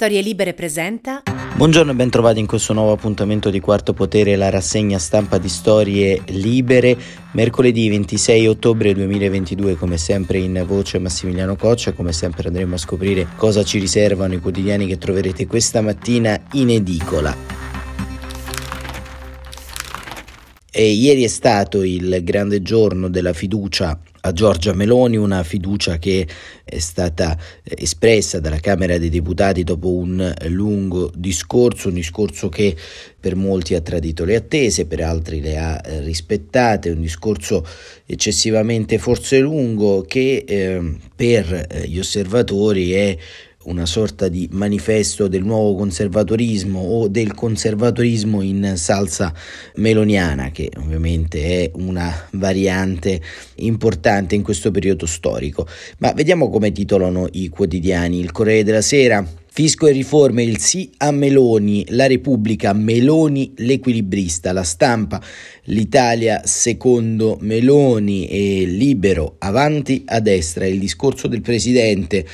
Storie Libere presenta. Buongiorno e ben trovati in questo nuovo appuntamento di Quarto Potere, la rassegna stampa di Storie Libere. Mercoledì 26 ottobre 2022, come sempre in voce Massimiliano Coccia, come sempre andremo a scoprire cosa ci riservano i quotidiani che troverete questa mattina in edicola. E ieri è stato il grande giorno della fiducia a Giorgia Meloni, una fiducia che è stata espressa dalla Camera dei Deputati dopo un lungo discorso, un discorso che per molti ha tradito le attese, per altri le ha eh, rispettate, un discorso eccessivamente forse lungo che eh, per eh, gli osservatori è una sorta di manifesto del nuovo conservatorismo o del conservatorismo in salsa meloniana, che ovviamente è una variante importante in questo periodo storico. Ma vediamo come titolano i quotidiani. Il Corriere della Sera Fisco e riforme, il sì a Meloni, la Repubblica, Meloni l'equilibrista, la stampa, l'Italia secondo Meloni e libero, avanti a destra, il discorso del presidente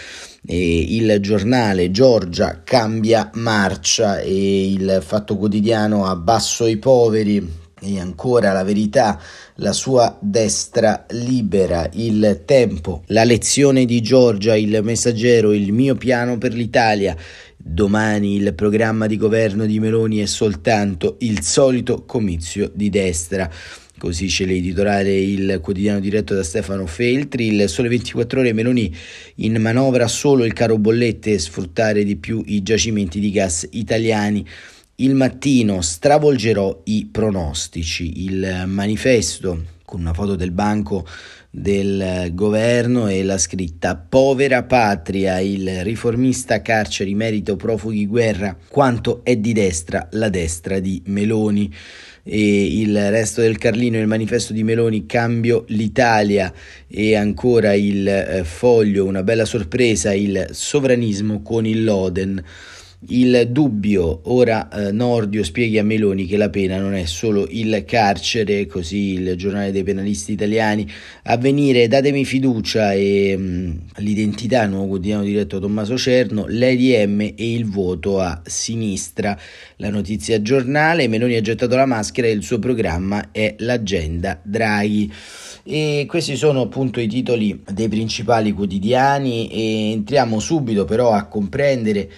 e il giornale Giorgia cambia marcia e il fatto quotidiano abbasso i poveri e ancora la verità, la sua destra libera, il tempo, la lezione di Giorgia, il messaggero, il mio piano per l'Italia. Domani il programma di governo di Meloni è soltanto il solito comizio di destra. Così c'è l'editoriale il quotidiano diretto da Stefano Feltri, il sole 24 ore Meloni in manovra solo il caro bollette e sfruttare di più i giacimenti di gas italiani. Il mattino stravolgerò i pronostici, il manifesto con una foto del banco del governo e la scritta Povera patria, il riformista carceri merito profughi guerra, quanto è di destra la destra di Meloni e il resto del Carlino, il manifesto di Meloni, Cambio l'Italia e ancora il eh, foglio, una bella sorpresa, il sovranismo con il Loden. Il dubbio, ora eh, Nordio spieghi a Meloni che la pena non è solo il carcere, così il giornale dei penalisti italiani, avvenire, datemi fiducia e mh, mm, l'identità, nuovo quotidiano diretto a Tommaso Cerno, l'EDM e il voto a sinistra. La notizia giornale, Meloni ha gettato la maschera e il suo programma è l'agenda Draghi. E questi sono appunto i titoli dei principali quotidiani e entriamo subito però a comprendere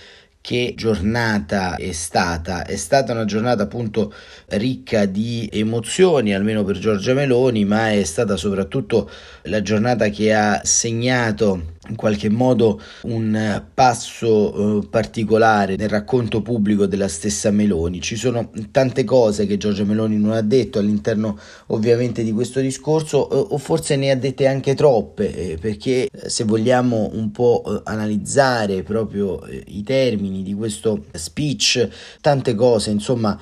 che giornata è stata. È stata una giornata appunto ricca di emozioni, almeno per Giorgia Meloni, ma è stata soprattutto la giornata che ha segnato in qualche modo un passo eh, particolare nel racconto pubblico della stessa Meloni. Ci sono tante cose che Giorgia Meloni non ha detto all'interno ovviamente di questo discorso eh, o forse ne ha dette anche troppe eh, perché eh, se vogliamo un po' eh, analizzare proprio eh, i termini di questo speech, tante cose insomma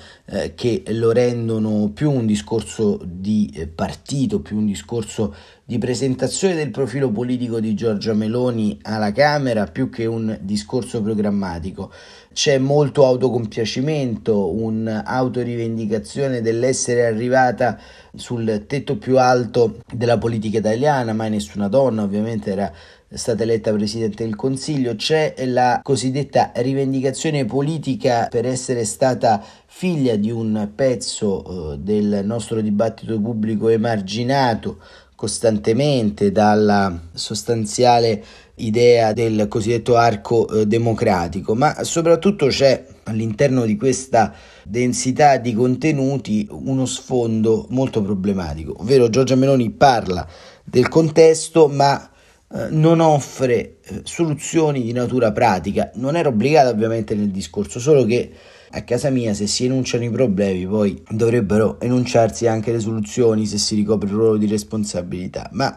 che lo rendono più un discorso di partito, più un discorso di presentazione del profilo politico di Giorgia Meloni alla Camera più che un discorso programmatico. C'è molto autocompiacimento, un'autorivendicazione dell'essere arrivata sul tetto più alto della politica italiana, mai nessuna donna ovviamente era stata eletta Presidente del Consiglio, c'è la cosiddetta rivendicazione politica per essere stata figlia di un pezzo eh, del nostro dibattito pubblico emarginato costantemente dalla sostanziale idea del cosiddetto arco eh, democratico, ma soprattutto c'è all'interno di questa densità di contenuti uno sfondo molto problematico, ovvero Giorgia Meloni parla del contesto ma eh, non offre eh, soluzioni di natura pratica, non era obbligata ovviamente nel discorso, solo che a casa mia se si enunciano i problemi poi dovrebbero enunciarsi anche le soluzioni se si ricopre il ruolo di responsabilità. Ma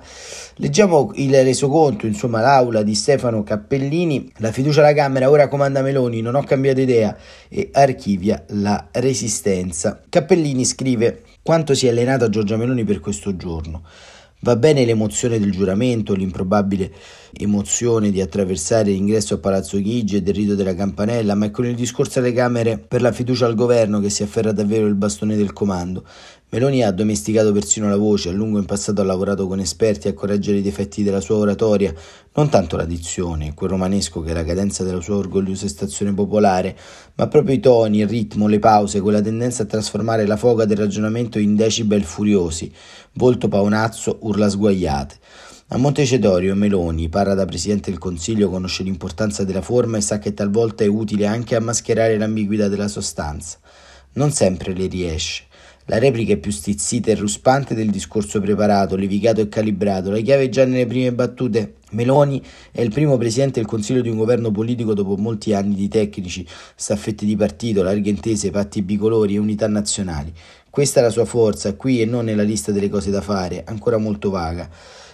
leggiamo il resoconto, insomma l'aula di Stefano Cappellini, la fiducia alla Camera, ora comanda Meloni, non ho cambiato idea e archivia la resistenza. Cappellini scrive quanto si è allenata Giorgia Meloni per questo giorno. Va bene l'emozione del giuramento, l'improbabile emozione di attraversare l'ingresso a Palazzo Chigi e del rito della campanella, ma è con il discorso alle Camere per la fiducia al governo che si afferra davvero il bastone del comando. Meloni ha addomesticato persino la voce, a lungo in passato ha lavorato con esperti a correggere i difetti della sua oratoria, non tanto la dizione, quel romanesco che è la cadenza della sua orgogliosa stazione popolare, ma proprio i toni, il ritmo, le pause, quella tendenza a trasformare la foga del ragionamento in decibel furiosi, volto paonazzo, urla sguagliate. A Montecitorio Meloni, parla da Presidente del Consiglio, conosce l'importanza della forma e sa che talvolta è utile anche a mascherare l'ambiguità della sostanza. Non sempre le riesce. La replica è più stizzita e ruspante del discorso preparato, levigato e calibrato. La chiave è già nelle prime battute. Meloni è il primo presidente del Consiglio di un governo politico dopo molti anni di tecnici, staffette di partito, larghe intese, patti bicolori e unità nazionali. Questa è la sua forza, qui e non nella lista delle cose da fare, ancora molto vaga.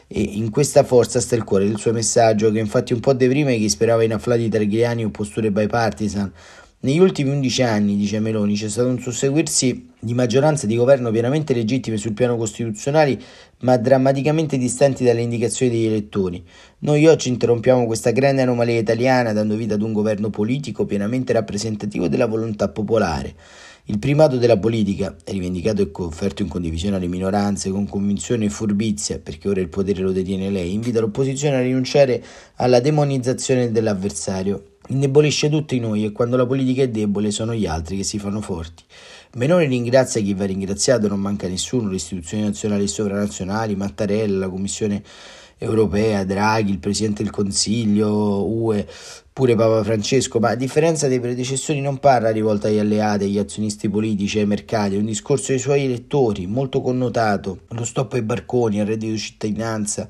E in questa forza sta il cuore del suo messaggio, che infatti un po' deprime chi sperava in afflati targhiliani o posture bipartisan, negli ultimi 11 anni, dice Meloni, c'è stato un susseguirsi di maggioranze di governo pienamente legittime sul piano costituzionale, ma drammaticamente distanti dalle indicazioni degli elettori. Noi oggi interrompiamo questa grande anomalia italiana dando vita ad un governo politico pienamente rappresentativo della volontà popolare. Il primato della politica, rivendicato e offerto in condivisione alle minoranze con convinzione e furbizia, perché ora il potere lo detiene lei, invita l'opposizione a rinunciare alla demonizzazione dell'avversario indebolisce tutti noi e quando la politica è debole sono gli altri che si fanno forti. Menone ringrazia chi va ringraziato, non manca nessuno, le istituzioni nazionali e sovranazionali, Mattarella, la Commissione europea, Draghi, il Presidente del Consiglio, UE, pure Papa Francesco, ma a differenza dei predecessori non parla rivolta agli alleati, agli azionisti politici, ai mercati, è un discorso ai suoi elettori, molto connotato, lo stop ai barconi, al reddito di cittadinanza,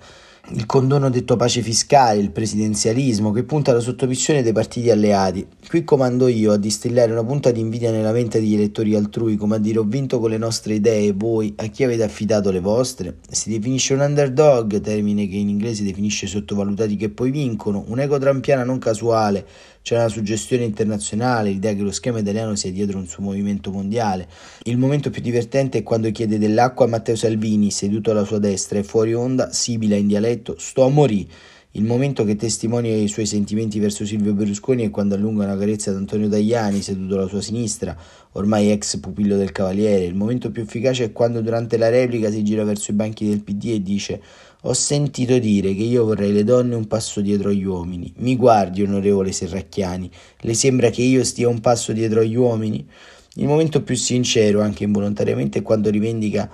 il condono detto pace fiscale, il presidenzialismo, che punta alla sottomissione dei partiti alleati. Qui comando io a distillare una punta di invidia nella mente degli elettori altrui, come a dire ho vinto con le nostre idee, voi a chi avete affidato le vostre? Si definisce un underdog, termine che in inglese definisce sottovalutati che poi vincono, un ego trampiana non casuale, c'è una suggestione internazionale, l'idea che lo schema italiano sia dietro un suo movimento mondiale. Il momento più divertente è quando chiede dell'acqua a Matteo Salvini, seduto alla sua destra e fuori onda, sibila in dialetto, sto a morì. Il momento che testimonia i suoi sentimenti verso Silvio Berlusconi è quando allunga una carezza ad Antonio Tajani, seduto alla sua sinistra, ormai ex pupillo del Cavaliere. Il momento più efficace è quando durante la replica si gira verso i banchi del PD e dice ho sentito dire che io vorrei le donne un passo dietro agli uomini. Mi guardi, onorevole Serracchiani, le sembra che io stia un passo dietro agli uomini? Il momento più sincero, anche involontariamente, è quando rivendica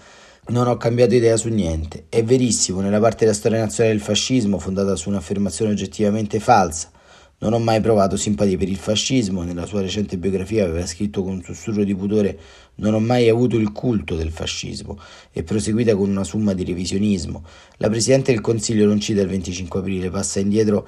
non ho cambiato idea su niente. È verissimo, nella parte della storia nazionale del fascismo, fondata su un'affermazione oggettivamente falsa, non ho mai provato simpatia per il fascismo, nella sua recente biografia aveva scritto con un sussurro di pudore non ho mai avuto il culto del fascismo e proseguita con una summa di revisionismo. La Presidente del Consiglio non cita il 25 aprile, passa indietro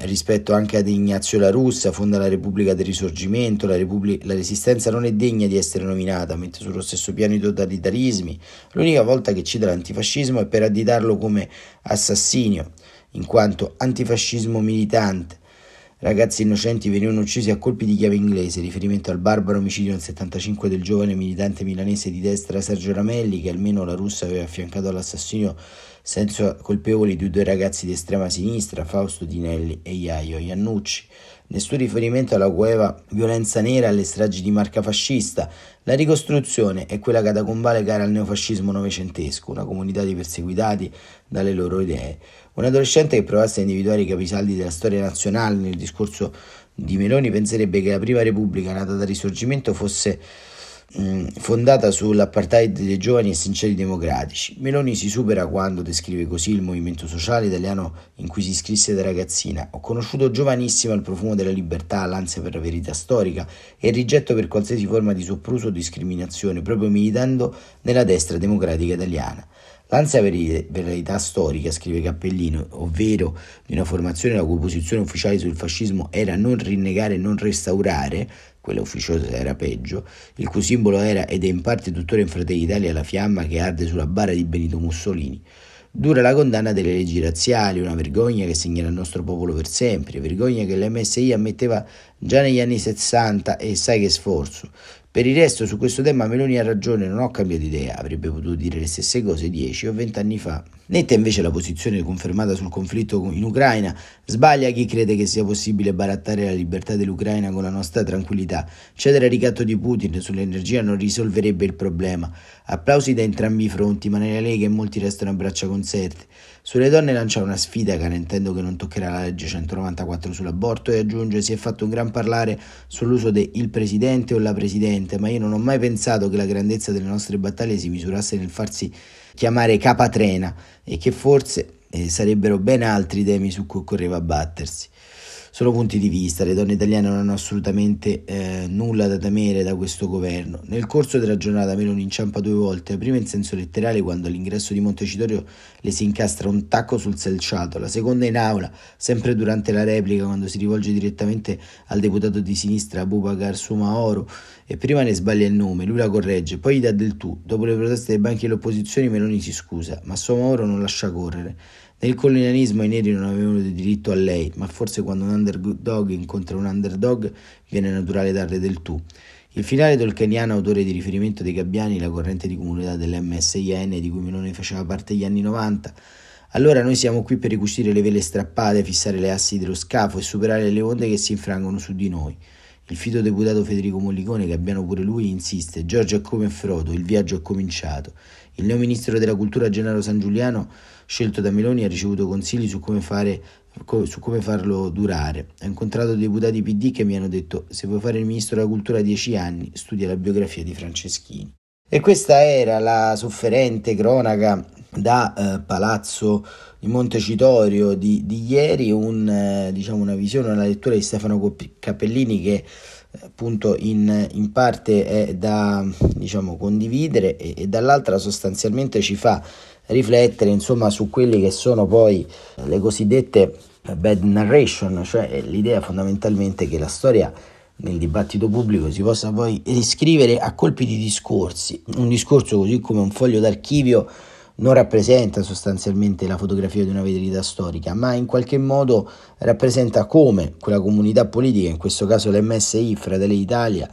rispetto anche ad Ignazio La Russa, fonda la Repubblica del Risorgimento, la, Repubblic- la Resistenza non è degna di essere nominata, mette sullo stesso piano i totalitarismi. L'unica volta che cita l'antifascismo è per additarlo come assassinio, in quanto antifascismo militante Ragazzi innocenti venivano uccisi a colpi di chiave inglese, riferimento al barbaro omicidio nel 75 del giovane militante milanese di destra Sergio Ramelli, che almeno la russa aveva affiancato all'assassinio senza colpevoli di due ragazzi di estrema sinistra, Fausto Dinelli e Iaio Iannucci. Nessun riferimento alla coeva violenza nera alle stragi di marca fascista. La ricostruzione è quella catacombale cara al neofascismo novecentesco, una comunità di perseguitati dalle loro idee. Un adolescente che provasse a individuare i capisaldi della storia nazionale nel discorso di Meloni penserebbe che la prima repubblica nata dal risorgimento fosse mh, fondata sull'apartheid dei giovani e sinceri democratici. Meloni si supera quando descrive così il movimento sociale italiano in cui si iscrisse da ragazzina. Ho conosciuto giovanissima il profumo della libertà, l'ansia per la verità storica e il rigetto per qualsiasi forma di sopruso o discriminazione, proprio militando nella destra democratica italiana. L'ansia per verità storica, scrive Cappellino, ovvero di una formazione la cui posizione ufficiale sul fascismo era non rinnegare e non restaurare, quella ufficiosa era peggio, il cui simbolo era ed è in parte tuttora in Fratelli d'Italia la fiamma che arde sulla bara di Benito Mussolini. Dura la condanna delle leggi razziali, una vergogna che segnerà il nostro popolo per sempre, vergogna che l'MSI ammetteva già negli anni 60 e sai che sforzo Per il resto su questo tema Meloni ha ragione, non ho cambiato idea, avrebbe potuto dire le stesse cose dieci o vent'anni fa. Netta invece la posizione confermata sul conflitto in Ucraina, sbaglia chi crede che sia possibile barattare la libertà dell'Ucraina con la nostra tranquillità. Cedere al ricatto di Putin sull'energia non risolverebbe il problema. Applausi da entrambi i fronti, ma nella Lega molti restano a braccia conserte. Sulle donne lancia una sfida garantendo che non toccherà la legge 194 sull'aborto e aggiunge si è fatto un gran parlare sull'uso del presidente o la presidente, ma io non ho mai pensato che la grandezza delle nostre battaglie si misurasse nel farsi chiamare capatrena e che forse eh, sarebbero ben altri temi su cui occorreva battersi. Sono punti di vista, le donne italiane non hanno assolutamente eh, nulla da temere da questo governo. Nel corso della giornata Meloni inciampa due volte, prima in senso letterale quando all'ingresso di Montecitorio le si incastra un tacco sul selciato, la seconda in aula, sempre durante la replica quando si rivolge direttamente al deputato di sinistra Abubakar Sumaoro e prima ne sbaglia il nome, lui la corregge, poi gli dà del tu. Dopo le proteste dei banchi delle opposizioni Meloni si scusa, ma Sumaoro non lascia correre. Nel colonialismo i neri non avevano diritto a lei, ma forse quando un underdog incontra un underdog viene naturale darle del tu. Il finale tolkieniano, autore di riferimento dei Gabbiani, la corrente di comunità dell'MSIN di cui Melone faceva parte negli anni 90. Allora noi siamo qui per ricucire le vele strappate, fissare le assi dello scafo e superare le onde che si infrangono su di noi. Il fito deputato Federico Mollicone, Gabbiano pure lui, insiste: Giorgio è come Frodo, il viaggio è cominciato. Il neo ministro della cultura Gennaro San Giuliano scelto da Meloni ha ricevuto consigli su come, fare, su come farlo durare. Ha incontrato deputati PD che mi hanno detto se vuoi fare il ministro della cultura a dieci anni studia la biografia di Franceschini. E questa era la sofferente cronaca da eh, Palazzo di Montecitorio di, di ieri, un, eh, diciamo una visione, una lettura di Stefano Cappellini che eh, appunto in, in, parte è da diciamo, condividere e, e dall'altra sostanzialmente ci fa riflettere insomma su quelle che sono poi le cosiddette bad narration, cioè l'idea fondamentalmente che la storia nel dibattito pubblico si possa poi riscrivere a colpi di discorsi. Un discorso così come un foglio d'archivio non rappresenta sostanzialmente la fotografia di una verità storica, ma in qualche modo rappresenta come quella comunità politica, in questo caso l'MSI, Fratelli d'Italia,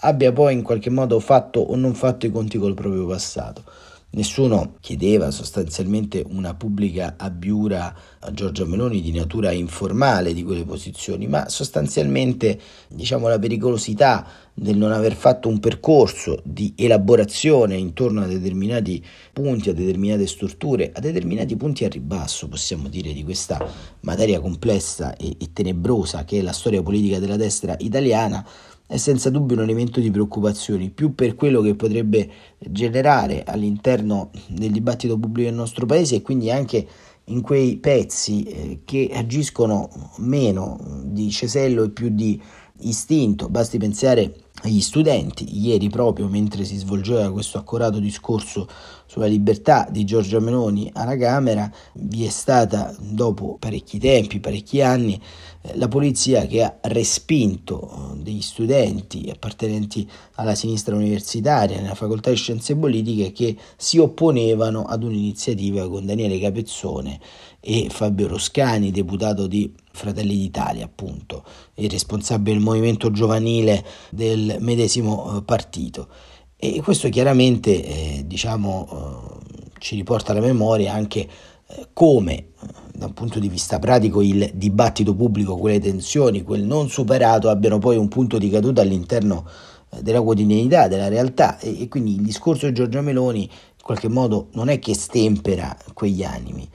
abbia poi in qualche modo fatto o non fatto i conti col proprio passato. Nessuno chiedeva sostanzialmente una pubblica abbiura a Giorgia Meloni di natura informale di quelle posizioni, ma sostanzialmente diciamo, la pericolosità del non aver fatto un percorso di elaborazione intorno a determinati punti, a determinate strutture, a determinati punti a ribasso, possiamo dire, di questa materia complessa e, e tenebrosa che è la storia politica della destra italiana, è senza dubbio un elemento di preoccupazione, più per quello che potrebbe generare all'interno del dibattito pubblico del nostro paese e quindi anche in quei pezzi eh, che agiscono meno di cesello e più di istinto. Basti pensare agli studenti. Ieri proprio mentre si svolgeva questo accorato discorso sulla libertà di Giorgia Meloni alla Camera, vi è stata dopo parecchi tempi, parecchi anni, eh, la polizia che ha respinto eh, degli studenti appartenenti alla sinistra universitaria nella facoltà di scienze politiche che si opponevano ad un'iniziativa con Daniele Capezzone e Fabio Roscani, deputato di Fratelli d'Italia, appunto, il responsabile del movimento giovanile del medesimo eh, partito. E questo chiaramente eh, diciamo, eh, ci riporta alla memoria anche eh, come eh, da un punto di vista pratico il dibattito pubblico, quelle tensioni, quel non superato abbiano poi un punto di caduta all'interno eh, della quotidianità, della realtà e, e quindi il discorso di Giorgia Meloni in qualche modo non è che stempera quegli animi,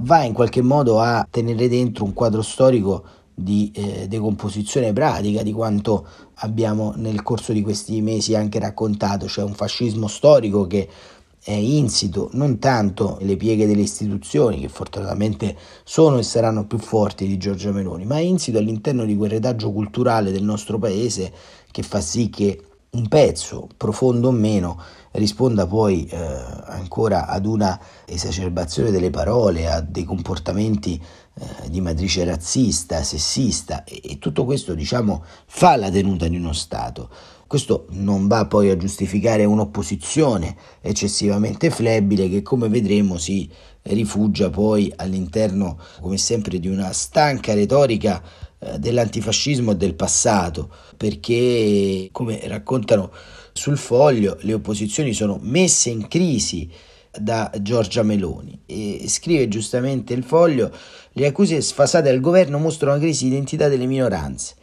va in qualche modo a tenere dentro un quadro storico di eh, decomposizione pratica di quanto abbiamo nel corso di questi mesi anche raccontato, cioè un fascismo storico che è insito non tanto nelle pieghe delle istituzioni, che fortunatamente sono e saranno più forti di Giorgia Meloni, ma è insito all'interno di quel retaggio culturale del nostro paese che fa sì che un pezzo, profondo o meno, risponda poi eh, ancora ad una esacerbazione delle parole, a dei comportamenti eh, di matrice razzista, sessista e, e tutto questo diciamo fa la tenuta di uno Stato. Questo non va poi a giustificare un'opposizione eccessivamente flebile che come vedremo si rifugia poi all'interno come sempre di una stanca retorica dell'antifascismo e del passato, perché come raccontano sul foglio le opposizioni sono messe in crisi da Giorgia Meloni. E scrive giustamente il foglio le accuse sfasate al governo mostrano una crisi di identità delle minoranze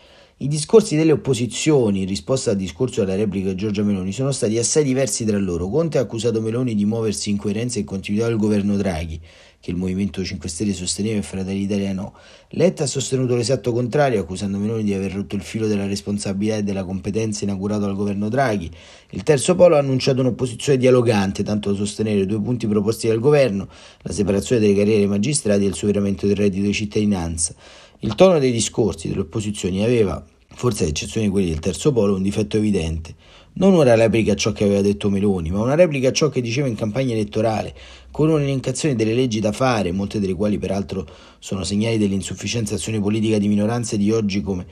i discorsi delle opposizioni in risposta al discorso della replica di Giorgia Meloni sono stati assai diversi tra loro. Conte ha accusato Meloni di muoversi in coerenza e continuità del governo Draghi, che il Movimento 5 Stelle sosteneva e Fratelli d'Italia no. Letta ha sostenuto l'esatto contrario, accusando Meloni di aver rotto il filo della responsabilità e della competenza inaugurato dal governo Draghi. Il terzo polo ha annunciato un'opposizione dialogante, tanto da sostenere due punti proposti dal governo, la separazione delle carriere dei magistrati e il superamento del reddito di cittadinanza. Il tono dei discorsi delle opposizioni aveva, forse ad eccezione di quelli del terzo polo, un difetto evidente. Non una replica a ciò che aveva detto Meloni, ma una replica a ciò che diceva in campagna elettorale, con un'elencazione delle leggi da fare, molte delle quali peraltro sono segnali dell'insufficienza azione politica di minoranze di oggi come,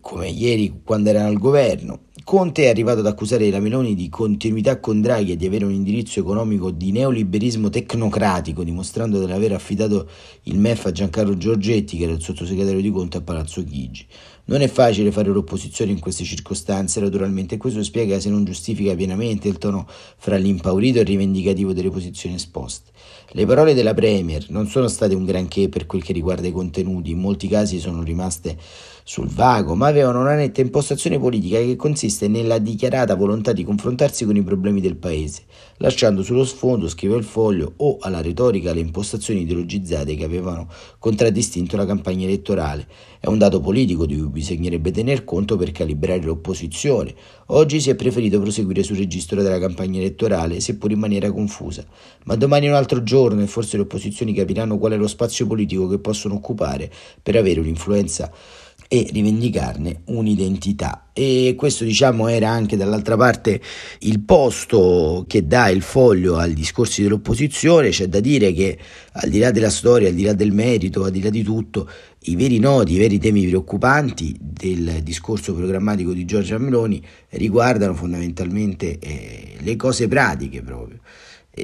come ieri quando erano al governo. Conte è arrivato ad accusare la Meloni di continuità con Draghi e di avere un indirizzo economico di neoliberismo tecnocratico, dimostrando di aver affidato il MEF a Giancarlo Giorgetti, che era il sottosegretario di Conte a Palazzo Chigi. Non è facile fare l'opposizione in queste circostanze, naturalmente, e questo spiega se non giustifica pienamente il tono fra l'impaurito e il rivendicativo delle posizioni esposte. Le parole della Premier non sono state un granché per quel che riguarda i contenuti, in molti casi sono rimaste sul vago, ma avevano una netta impostazione politica che consiste nella dichiarata volontà di confrontarsi con i problemi del paese, lasciando sullo sfondo, scrive il foglio, o alla retorica le impostazioni ideologizzate che avevano contraddistinto la campagna elettorale. È un dato politico di cui bisognerebbe tener conto per calibrare l'opposizione. Oggi si è preferito proseguire sul registro della campagna elettorale, seppur in maniera confusa. Ma domani è un altro giorno e forse le opposizioni capiranno qual è lo spazio politico che possono occupare per avere un'influenza e rivendicarne un'identità. E questo diciamo era anche dall'altra parte il posto che dà il foglio ai discorsi dell'opposizione, c'è da dire che al di là della storia, al di là del merito, al di là di tutto, i veri nodi, i veri temi preoccupanti del discorso programmatico di Giorgia Meloni riguardano fondamentalmente eh, le cose pratiche proprio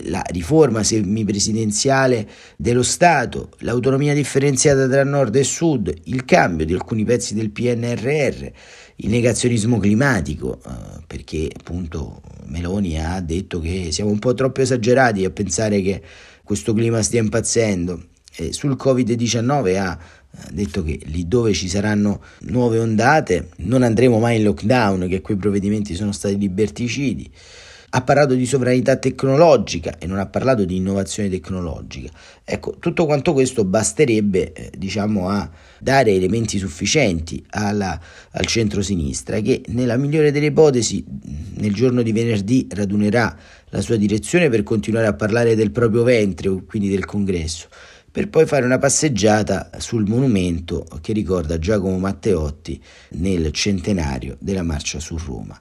la riforma semipresidenziale dello Stato, l'autonomia differenziata tra nord e sud, il cambio di alcuni pezzi del PNRR, il negazionismo climatico, eh, perché appunto Meloni ha detto che siamo un po' troppo esagerati a pensare che questo clima stia impazzendo. E sul Covid-19 ha detto che lì dove ci saranno nuove ondate non andremo mai in lockdown, che quei provvedimenti sono stati liberticidi ha parlato di sovranità tecnologica e non ha parlato di innovazione tecnologica. Ecco, tutto quanto questo basterebbe, eh, diciamo, a dare elementi sufficienti alla, al centro-sinistra che nella migliore delle ipotesi nel giorno di venerdì radunerà la sua direzione per continuare a parlare del proprio ventre, quindi del congresso per poi fare una passeggiata sul monumento che ricorda Giacomo Matteotti nel centenario della marcia su Roma.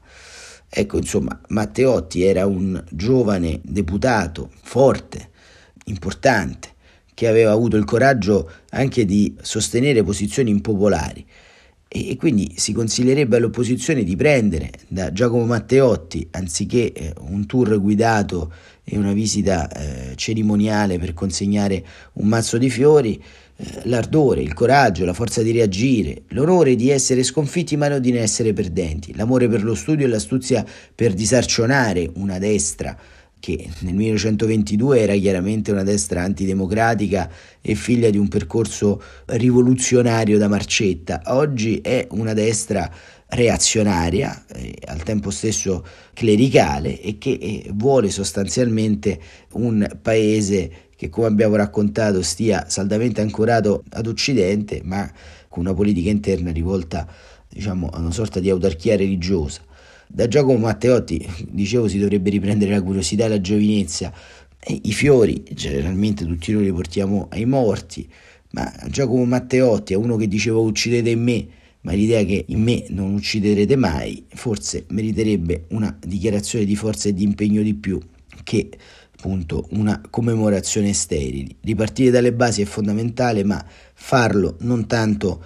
Ecco, insomma, Matteotti era un giovane deputato forte, importante, che aveva avuto il coraggio anche di sostenere posizioni impopolari. E quindi si consiglierebbe all'opposizione di prendere da Giacomo Matteotti, anziché eh, un tour guidato e una visita eh, cerimoniale per consegnare un mazzo di fiori, l'ardore, il coraggio, la forza di reagire, l'onore di essere sconfitti ma non di essere perdenti, l'amore per lo studio e l'astuzia per disarcionare una destra che nel 1922 era chiaramente una destra antidemocratica e figlia di un percorso rivoluzionario da Marcetta, oggi è una destra reazionaria, eh, al tempo stesso clericale e che eh, vuole sostanzialmente un paese che come abbiamo raccontato stia saldamente ancorato ad Occidente, ma con una politica interna rivolta diciamo, a una sorta di autarchia religiosa. Da Giacomo Matteotti, dicevo, si dovrebbe riprendere la curiosità e la giovinezza. I fiori, generalmente tutti noi li portiamo ai morti, ma Giacomo Matteotti è uno che diceva uccidete in me, ma l'idea che in me non ucciderete mai, forse meriterebbe una dichiarazione di forza e di impegno di più che appunto una commemorazione sterile. Ripartire dalle basi è fondamentale, ma farlo non tanto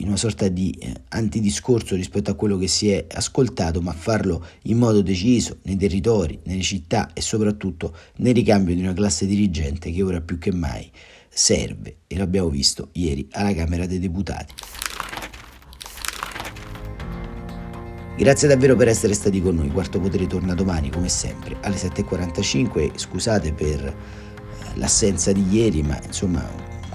in una sorta di eh, antidiscorso rispetto a quello che si è ascoltato, ma farlo in modo deciso nei territori, nelle città e soprattutto nel ricambio di una classe dirigente che ora più che mai serve e l'abbiamo visto ieri alla Camera dei Deputati. Grazie davvero per essere stati con noi. Quarto Potere torna domani, come sempre, alle 7.45. Scusate per eh, l'assenza di ieri, ma insomma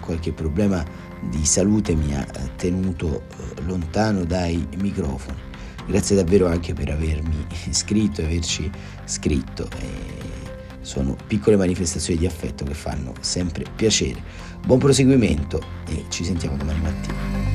qualche problema di salute mi ha eh, tenuto eh, lontano dai microfoni. Grazie davvero anche per avermi scritto e averci scritto. sono piccole manifestazioni di affetto che fanno sempre piacere. Buon proseguimento e ci sentiamo domani mattina.